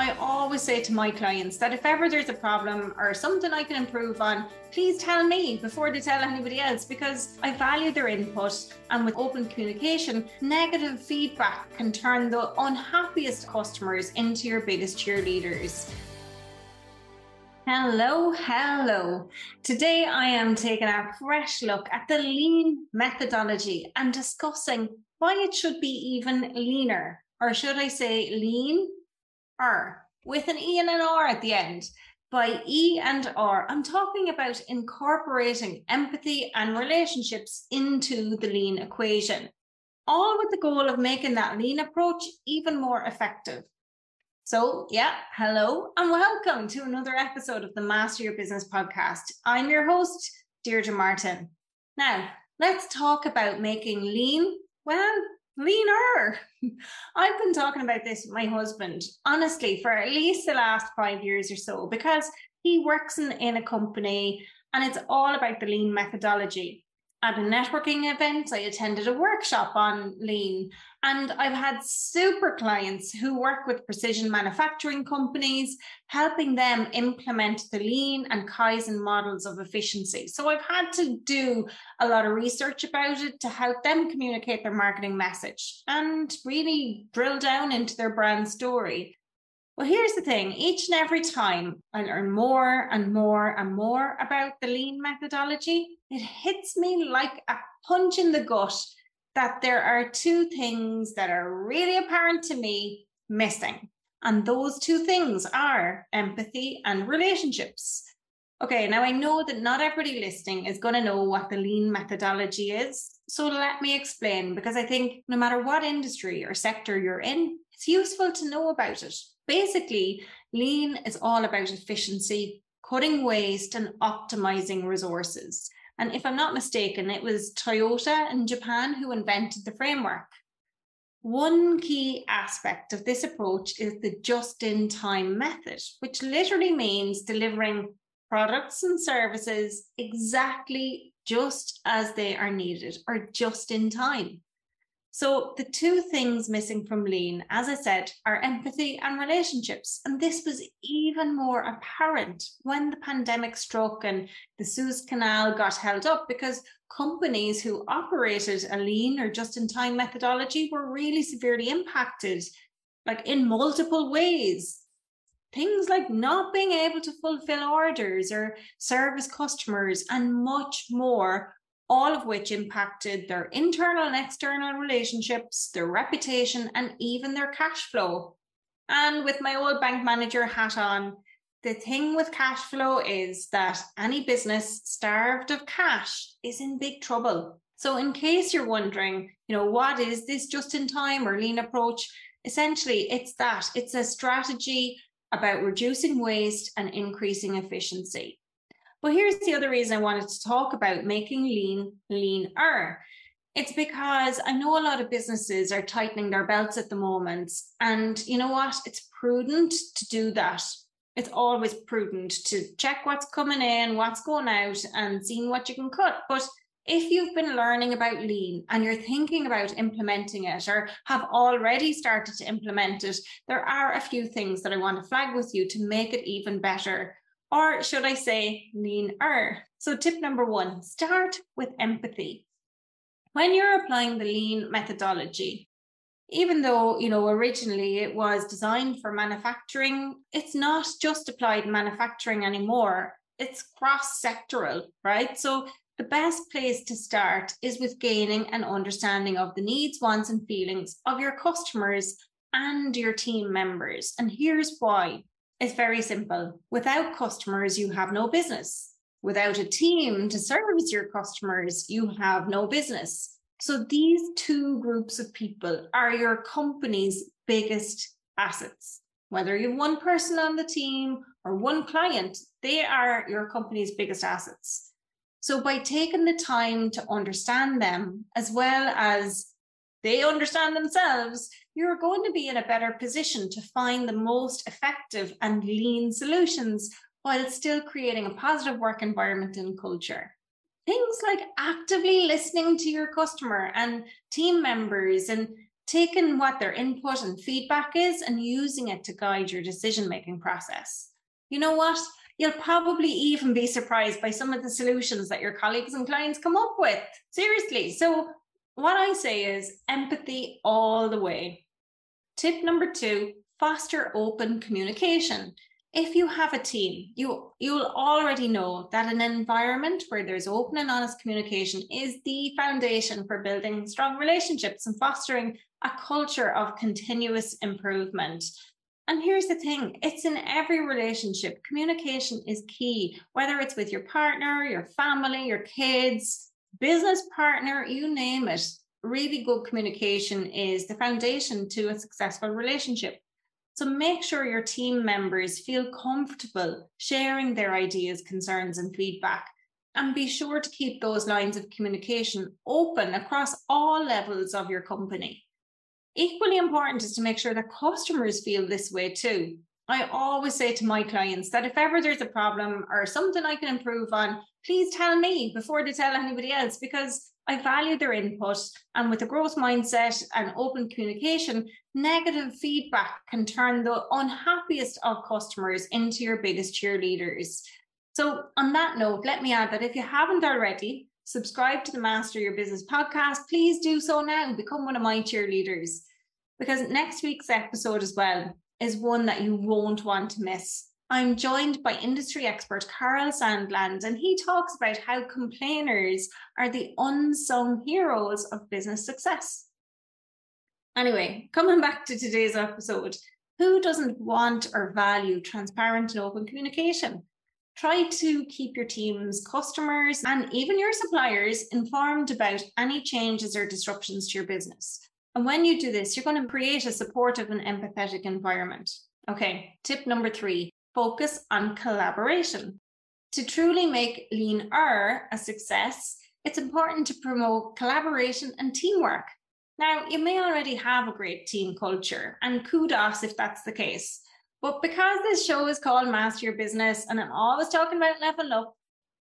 I always say to my clients that if ever there's a problem or something I can improve on, please tell me before they tell anybody else because I value their input. And with open communication, negative feedback can turn the unhappiest customers into your biggest cheerleaders. Hello, hello. Today I am taking a fresh look at the lean methodology and discussing why it should be even leaner, or should I say lean R with an E and an R at the end. By E and R, I'm talking about incorporating empathy and relationships into the lean equation, all with the goal of making that lean approach even more effective. So, yeah, hello and welcome to another episode of the Master Your Business podcast. I'm your host, Deirdre Martin. Now, let's talk about making lean, well, leaner. I've been talking about this with my husband, honestly, for at least the last five years or so, because he works in, in a company and it's all about the lean methodology at a networking event, I attended a workshop on lean, and I've had super clients who work with precision manufacturing companies, helping them implement the lean and Kaizen models of efficiency. So I've had to do a lot of research about it to help them communicate their marketing message and really drill down into their brand story. Well, here's the thing each and every time I learn more and more and more about the lean methodology, it hits me like a punch in the gut that there are two things that are really apparent to me missing. And those two things are empathy and relationships. Okay, now I know that not everybody listening is going to know what the lean methodology is. So let me explain because I think no matter what industry or sector you're in, it's useful to know about it. Basically, lean is all about efficiency, cutting waste, and optimizing resources. And if I'm not mistaken, it was Toyota in Japan who invented the framework. One key aspect of this approach is the just in time method, which literally means delivering products and services exactly just as they are needed or just in time. So, the two things missing from lean, as I said, are empathy and relationships. And this was even more apparent when the pandemic struck and the Suez Canal got held up because companies who operated a lean or just in time methodology were really severely impacted, like in multiple ways. Things like not being able to fulfill orders or service customers and much more all of which impacted their internal and external relationships, their reputation, and even their cash flow. And with my old bank manager hat on, the thing with cash flow is that any business starved of cash is in big trouble. So, in case you're wondering, you know, what is this just in time or lean approach? Essentially, it's that it's a strategy about reducing waste and increasing efficiency. But here's the other reason I wanted to talk about making lean leaner. It's because I know a lot of businesses are tightening their belts at the moment. And you know what? It's prudent to do that. It's always prudent to check what's coming in, what's going out, and seeing what you can cut. But if you've been learning about lean and you're thinking about implementing it or have already started to implement it, there are a few things that I want to flag with you to make it even better or should I say leaner? So, tip number one start with empathy. When you're applying the lean methodology, even though you know originally it was designed for manufacturing it's not just applied manufacturing anymore it's cross sectoral right so the best place to start is with gaining an understanding of the needs wants and feelings of your customers and your team members and here's why it's very simple. Without customers, you have no business. Without a team to service your customers, you have no business. So these two groups of people are your company's biggest assets. Whether you have one person on the team or one client, they are your company's biggest assets. So by taking the time to understand them as well as they understand themselves, you're going to be in a better position to find the most effective and lean solutions while still creating a positive work environment and culture. Things like actively listening to your customer and team members and taking what their input and feedback is and using it to guide your decision making process. You know what? You'll probably even be surprised by some of the solutions that your colleagues and clients come up with. Seriously. So, what I say is empathy all the way. Tip number two foster open communication if you have a team, you you'll already know that an environment where there's open and honest communication is the foundation for building strong relationships and fostering a culture of continuous improvement. And here's the thing it's in every relationship. Communication is key, whether it's with your partner, your family, your kids, business partner, you name it. Really good communication is the foundation to a successful relationship. So make sure your team members feel comfortable sharing their ideas, concerns, and feedback. And be sure to keep those lines of communication open across all levels of your company. Equally important is to make sure that customers feel this way too. I always say to my clients that if ever there's a problem or something I can improve on, please tell me before they tell anybody else because I value their input. And with a growth mindset and open communication, negative feedback can turn the unhappiest of customers into your biggest cheerleaders. So, on that note, let me add that if you haven't already, subscribe to the Master Your Business podcast. Please do so now. Become one of my cheerleaders. Because next week's episode, as well, is one that you won't want to miss. I'm joined by industry expert Carl Sandland, and he talks about how complainers are the unsung heroes of business success. Anyway, coming back to today's episode, who doesn't want or value transparent and open communication? Try to keep your team's customers and even your suppliers informed about any changes or disruptions to your business. And when you do this, you're going to create a supportive and empathetic environment. Okay, tip number three focus on collaboration. To truly make Lean R a success, it's important to promote collaboration and teamwork. Now, you may already have a great team culture, and kudos if that's the case. But because this show is called Master Your Business and I'm always talking about level up,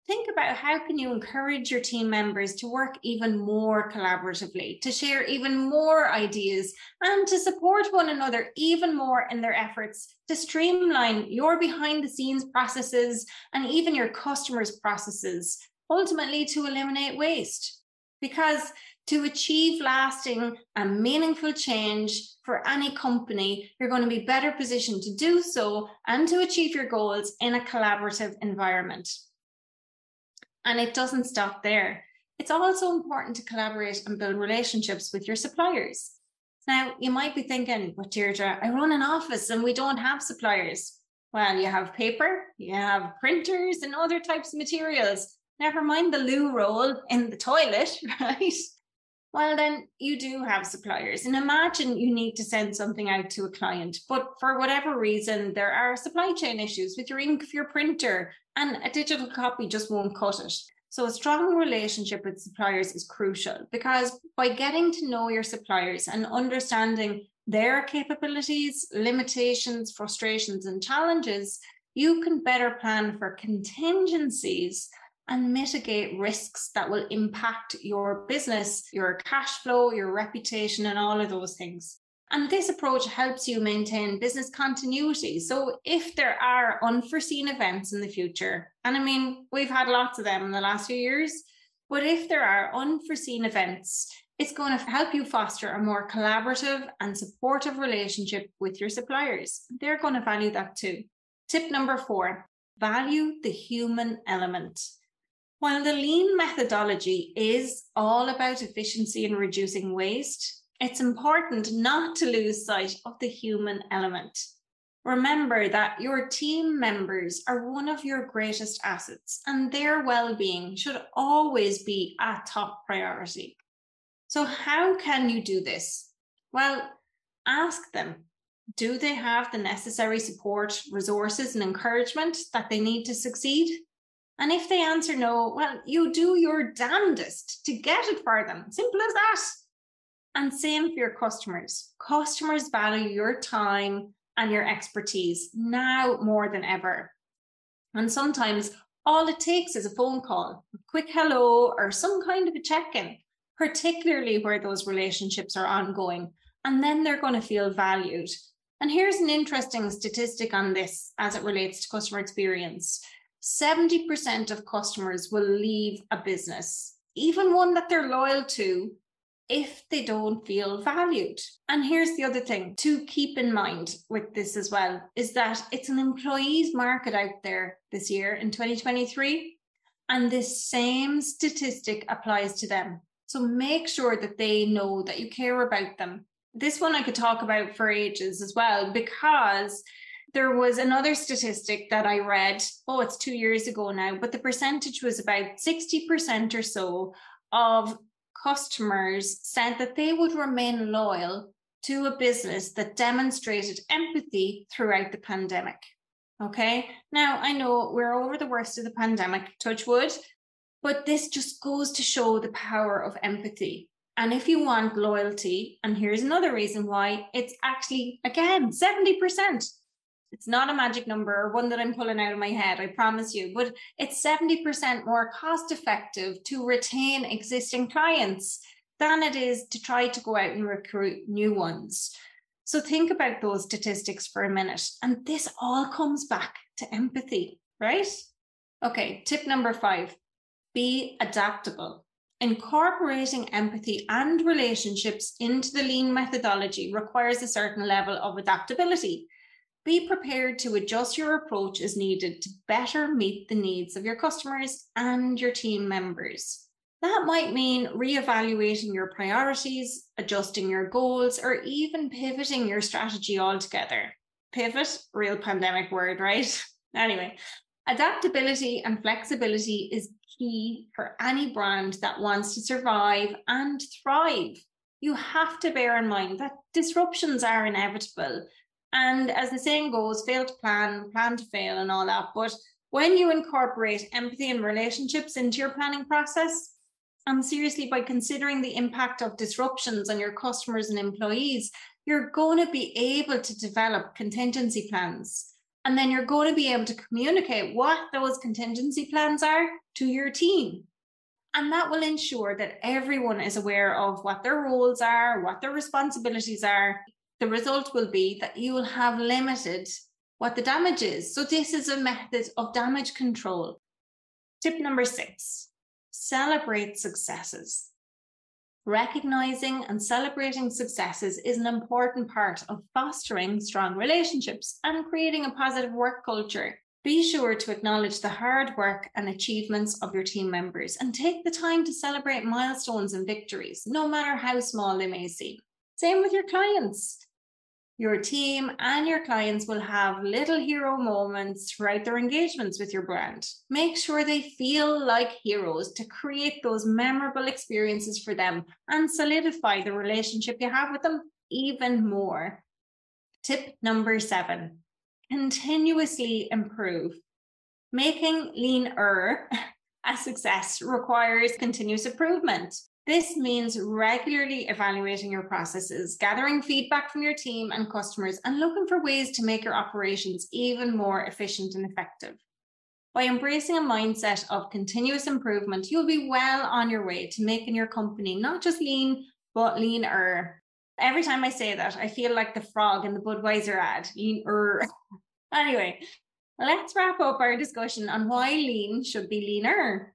think about how can you encourage your team members to work even more collaboratively to share even more ideas and to support one another even more in their efforts to streamline your behind the scenes processes and even your customers processes ultimately to eliminate waste because to achieve lasting and meaningful change for any company, you're going to be better positioned to do so and to achieve your goals in a collaborative environment. And it doesn't stop there. It's also important to collaborate and build relationships with your suppliers. Now, you might be thinking, but Deirdre, I run an office and we don't have suppliers. Well, you have paper, you have printers and other types of materials. Never mind the loo roll in the toilet, right? Well, then you do have suppliers. And imagine you need to send something out to a client, but for whatever reason, there are supply chain issues with your ink of your printer, and a digital copy just won't cut it. So, a strong relationship with suppliers is crucial because by getting to know your suppliers and understanding their capabilities, limitations, frustrations, and challenges, you can better plan for contingencies and mitigate risks that will impact your business, your cash flow, your reputation, and all of those things. And this approach helps you maintain business continuity. So, if there are unforeseen events in the future, and I mean, we've had lots of them in the last few years, but if there are unforeseen events, it's going to help you foster a more collaborative and supportive relationship with your suppliers. They're going to value that too. Tip number four value the human element. While the lean methodology is all about efficiency and reducing waste, it's important not to lose sight of the human element. Remember that your team members are one of your greatest assets, and their well being should always be a top priority. So, how can you do this? Well, ask them do they have the necessary support, resources, and encouragement that they need to succeed? And if they answer no, well, you do your damnedest to get it for them. Simple as that. And same for your customers. Customers value your time and your expertise now more than ever. And sometimes all it takes is a phone call, a quick hello, or some kind of a check in, particularly where those relationships are ongoing. and then they're going to feel valued. And here's an interesting statistic on this as it relates to customer experience 70% of customers will leave a business, even one that they're loyal to, if they don't feel valued. And here's the other thing to keep in mind with this as well is that it's an employees market out there this year in 2023. And this same statistic applies to them. So make sure that they know that you care about them. This one I could talk about for ages as well, because there was another statistic that I read. Oh, it's two years ago now, but the percentage was about 60% or so of customers said that they would remain loyal to a business that demonstrated empathy throughout the pandemic. Okay. Now, I know we're over the worst of the pandemic, touch wood, but this just goes to show the power of empathy. And if you want loyalty, and here's another reason why it's actually, again, 70%. It's not a magic number or one that I'm pulling out of my head, I promise you, but it's 70% more cost effective to retain existing clients than it is to try to go out and recruit new ones. So think about those statistics for a minute. And this all comes back to empathy, right? Okay, tip number five be adaptable. Incorporating empathy and relationships into the lean methodology requires a certain level of adaptability. Be prepared to adjust your approach as needed to better meet the needs of your customers and your team members. That might mean reevaluating your priorities, adjusting your goals, or even pivoting your strategy altogether. Pivot, real pandemic word, right? Anyway, adaptability and flexibility is key for any brand that wants to survive and thrive. You have to bear in mind that disruptions are inevitable. And as the saying goes, fail to plan, plan to fail, and all that. But when you incorporate empathy and relationships into your planning process, and seriously, by considering the impact of disruptions on your customers and employees, you're going to be able to develop contingency plans and then you're going to be able to communicate what those contingency plans are to your team. And that will ensure that everyone is aware of what their roles are, what their responsibilities are. The result will be that you will have limited what the damage is. So, this is a method of damage control. Tip number six celebrate successes. Recognizing and celebrating successes is an important part of fostering strong relationships and creating a positive work culture. Be sure to acknowledge the hard work and achievements of your team members and take the time to celebrate milestones and victories, no matter how small they may seem. Same with your clients. Your team and your clients will have little hero moments throughout their engagements with your brand. Make sure they feel like heroes to create those memorable experiences for them and solidify the relationship you have with them even more. Tip number seven continuously improve. Making leaner a success requires continuous improvement. This means regularly evaluating your processes, gathering feedback from your team and customers, and looking for ways to make your operations even more efficient and effective. By embracing a mindset of continuous improvement, you'll be well on your way to making your company not just lean, but leaner. Every time I say that, I feel like the frog in the Budweiser ad, leaner. anyway, let's wrap up our discussion on why lean should be leaner.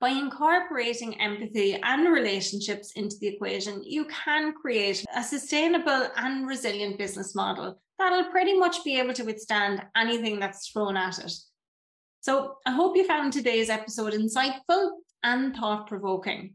By incorporating empathy and relationships into the equation, you can create a sustainable and resilient business model that'll pretty much be able to withstand anything that's thrown at it. So, I hope you found today's episode insightful and thought provoking.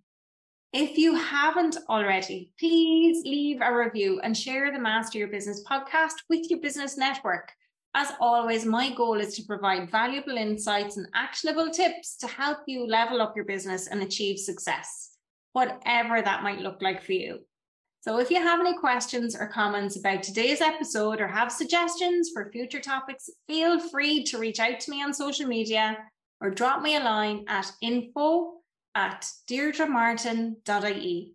If you haven't already, please leave a review and share the Master Your Business podcast with your business network. As always, my goal is to provide valuable insights and actionable tips to help you level up your business and achieve success, whatever that might look like for you. So, if you have any questions or comments about today's episode or have suggestions for future topics, feel free to reach out to me on social media or drop me a line at info at deirdremartin.ie.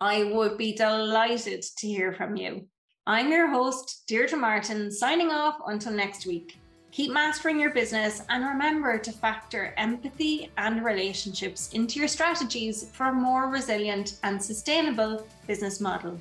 I would be delighted to hear from you. I'm your host, Deirdre Martin, signing off until next week. Keep mastering your business and remember to factor empathy and relationships into your strategies for a more resilient and sustainable business model.